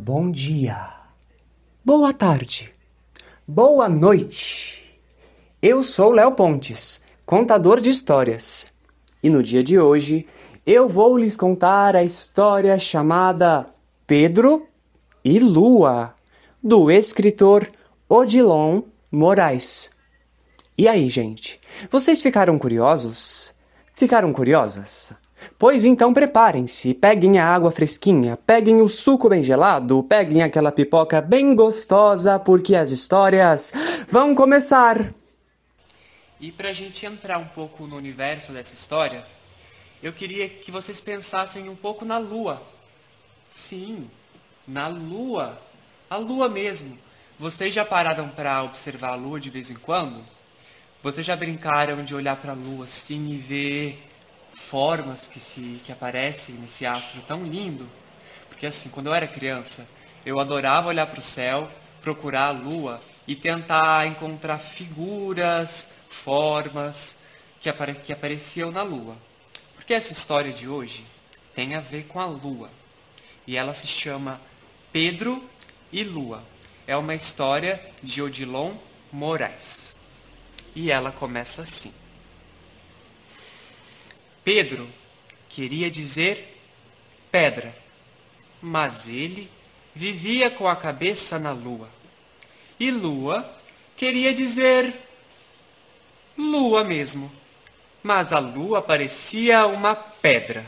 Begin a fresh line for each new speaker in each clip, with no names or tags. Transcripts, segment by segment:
Bom dia. Boa tarde. Boa noite. Eu sou Léo Pontes, contador de histórias. E no dia de hoje eu vou lhes contar a história chamada Pedro e Lua, do escritor Odilon Moraes. E aí, gente, vocês ficaram curiosos? Ficaram curiosas? Pois então preparem-se, peguem a água fresquinha, peguem o suco bem gelado, peguem aquela pipoca bem gostosa, porque as histórias vão começar!
E para a gente entrar um pouco no universo dessa história, eu queria que vocês pensassem um pouco na Lua. Sim, na Lua. A Lua mesmo. Vocês já pararam para observar a Lua de vez em quando? Vocês já brincaram de olhar para a Lua assim e ver formas que, se, que aparecem nesse astro tão lindo. Porque assim, quando eu era criança, eu adorava olhar para o céu, procurar a lua e tentar encontrar figuras, formas que, apare que apareciam na lua. Porque essa história de hoje tem a ver com a lua. E ela se chama Pedro e Lua. É uma história de Odilon Moraes. E ela começa assim. Pedro queria dizer pedra, mas ele vivia com a cabeça na lua. E lua queria dizer lua mesmo, mas a lua parecia uma pedra.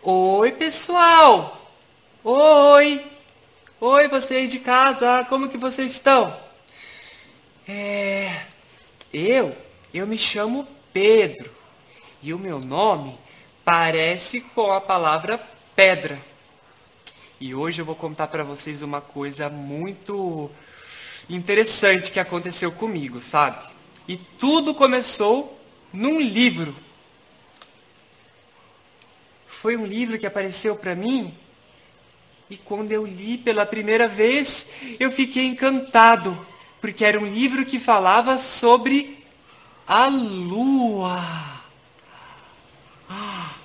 Oi, pessoal! Oi! Oi, você aí de casa, como que vocês estão? É. Eu, eu me chamo Pedro. E o meu nome parece com a palavra pedra. E hoje eu vou contar para vocês uma coisa muito interessante que aconteceu comigo, sabe? E tudo começou num livro. Foi um livro que apareceu para mim e quando eu li pela primeira vez, eu fiquei encantado porque era um livro que falava sobre a lua. Ah,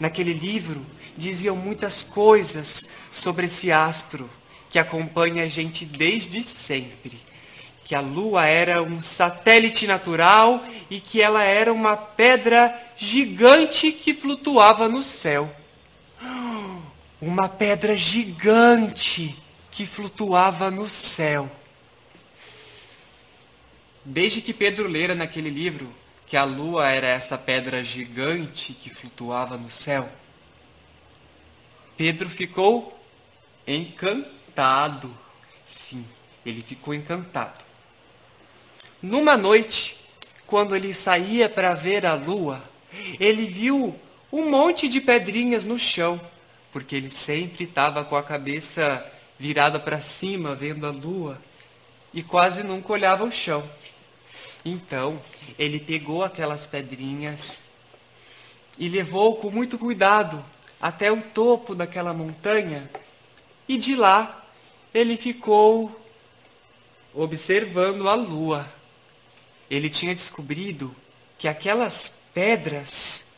naquele livro diziam muitas coisas sobre esse astro que acompanha a gente desde sempre. Que a lua era um satélite natural e que ela era uma pedra gigante que flutuava no céu. Uma pedra gigante que flutuava no céu. Desde que Pedro lera naquele livro que a lua era essa pedra gigante que flutuava no céu, Pedro ficou encantado. Sim, ele ficou encantado. Numa noite, quando ele saía para ver a lua, ele viu um monte de pedrinhas no chão, porque ele sempre estava com a cabeça virada para cima, vendo a lua, e quase nunca olhava o chão. Então, ele pegou aquelas pedrinhas e levou com muito cuidado até o topo daquela montanha, e de lá ele ficou observando a lua. Ele tinha descobrido que aquelas pedras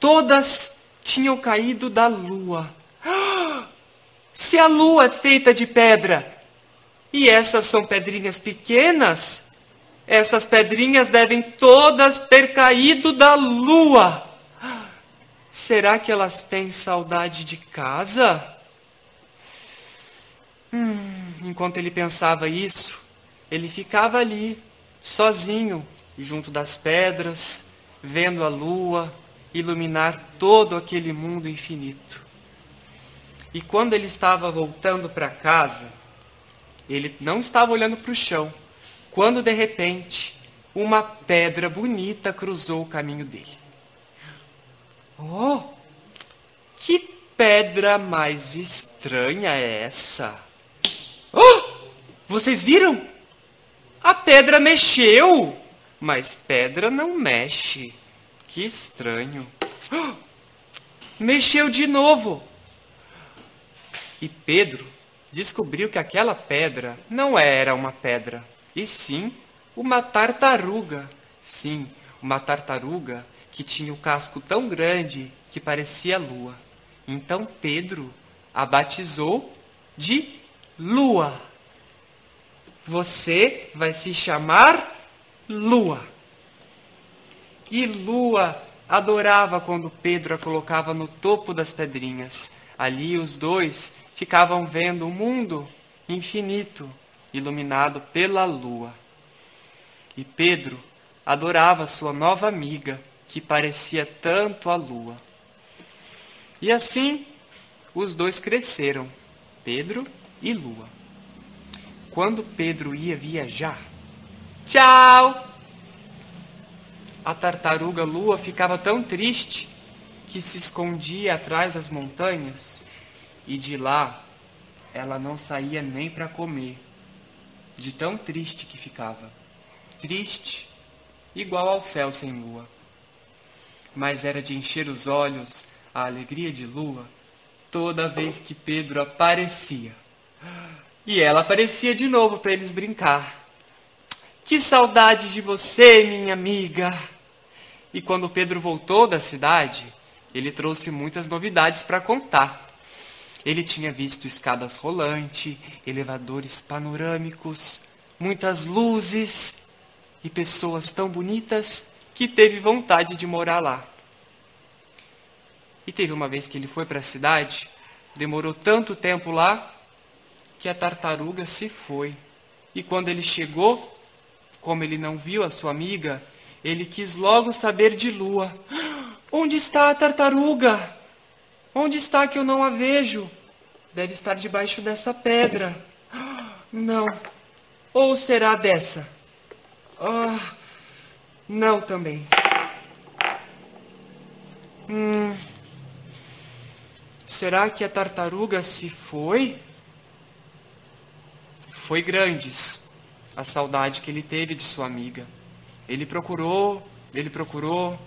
todas tinham caído da lua. Se a lua é feita de pedra e essas são pedrinhas pequenas, essas pedrinhas devem todas ter caído da lua. Será que elas têm saudade de casa? Hum, enquanto ele pensava isso, ele ficava ali, sozinho, junto das pedras, vendo a lua iluminar todo aquele mundo infinito. E quando ele estava voltando para casa, ele não estava olhando para o chão, quando de repente uma pedra bonita cruzou o caminho dele. Oh, que pedra mais estranha é essa? Oh, vocês viram? A pedra mexeu, mas pedra não mexe. Que estranho. Oh, mexeu de novo. E Pedro descobriu que aquela pedra não era uma pedra, e sim uma tartaruga. Sim, uma tartaruga que tinha o casco tão grande que parecia lua. Então Pedro a batizou de Lua. Você vai se chamar Lua. E Lua adorava quando Pedro a colocava no topo das pedrinhas. Ali os dois ficavam vendo o mundo infinito, iluminado pela lua. E Pedro adorava sua nova amiga, que parecia tanto a lua. E assim os dois cresceram, Pedro e Lua. Quando Pedro ia viajar, tchau! A tartaruga Lua ficava tão triste que se escondia atrás das montanhas e de lá ela não saía nem para comer, de tão triste que ficava. Triste, igual ao céu sem lua. Mas era de encher os olhos a alegria de lua toda vez que Pedro aparecia. E ela aparecia de novo para eles brincar. Que saudade de você, minha amiga! E quando Pedro voltou da cidade, ele trouxe muitas novidades para contar. Ele tinha visto escadas rolantes, elevadores panorâmicos, muitas luzes e pessoas tão bonitas que teve vontade de morar lá. E teve uma vez que ele foi para a cidade, demorou tanto tempo lá, que a tartaruga se foi. E quando ele chegou, como ele não viu a sua amiga, ele quis logo saber de Lua. Onde está a tartaruga? Onde está que eu não a vejo? Deve estar debaixo dessa pedra. Não. Ou será dessa? Ah, não também. Hum, será que a tartaruga se foi? Foi grandes a saudade que ele teve de sua amiga. Ele procurou, ele procurou,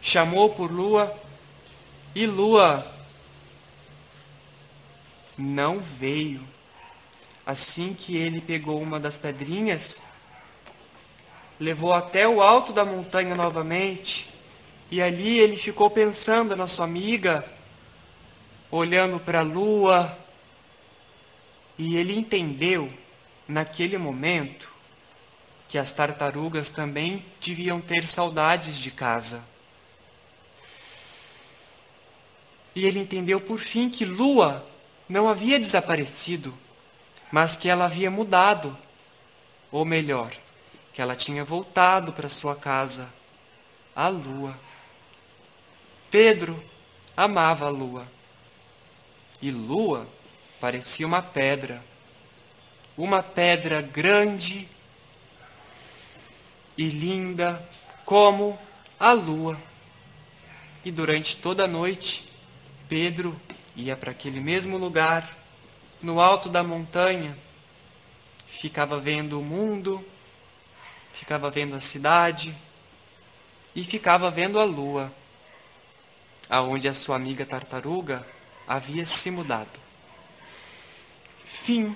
chamou por Lua, e Lua não veio. Assim que ele pegou uma das pedrinhas, levou até o alto da montanha novamente, e ali ele ficou pensando na sua amiga, olhando para a lua, e ele entendeu, naquele momento, que as tartarugas também deviam ter saudades de casa. E ele entendeu por fim que Lua não havia desaparecido, mas que ela havia mudado. Ou melhor, que ela tinha voltado para sua casa, a Lua. Pedro amava a Lua. E Lua parecia uma pedra. Uma pedra grande e linda como a lua. E durante toda a noite, Pedro ia para aquele mesmo lugar, no alto da montanha, ficava vendo o mundo, ficava vendo a cidade e ficava vendo a lua, aonde a sua amiga tartaruga havia se mudado. Fim.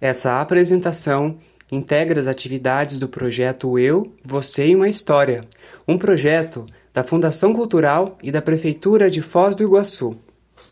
Essa apresentação integra as atividades do projeto Eu, Você e uma História, um projeto da Fundação Cultural e da Prefeitura de Foz do Iguaçu.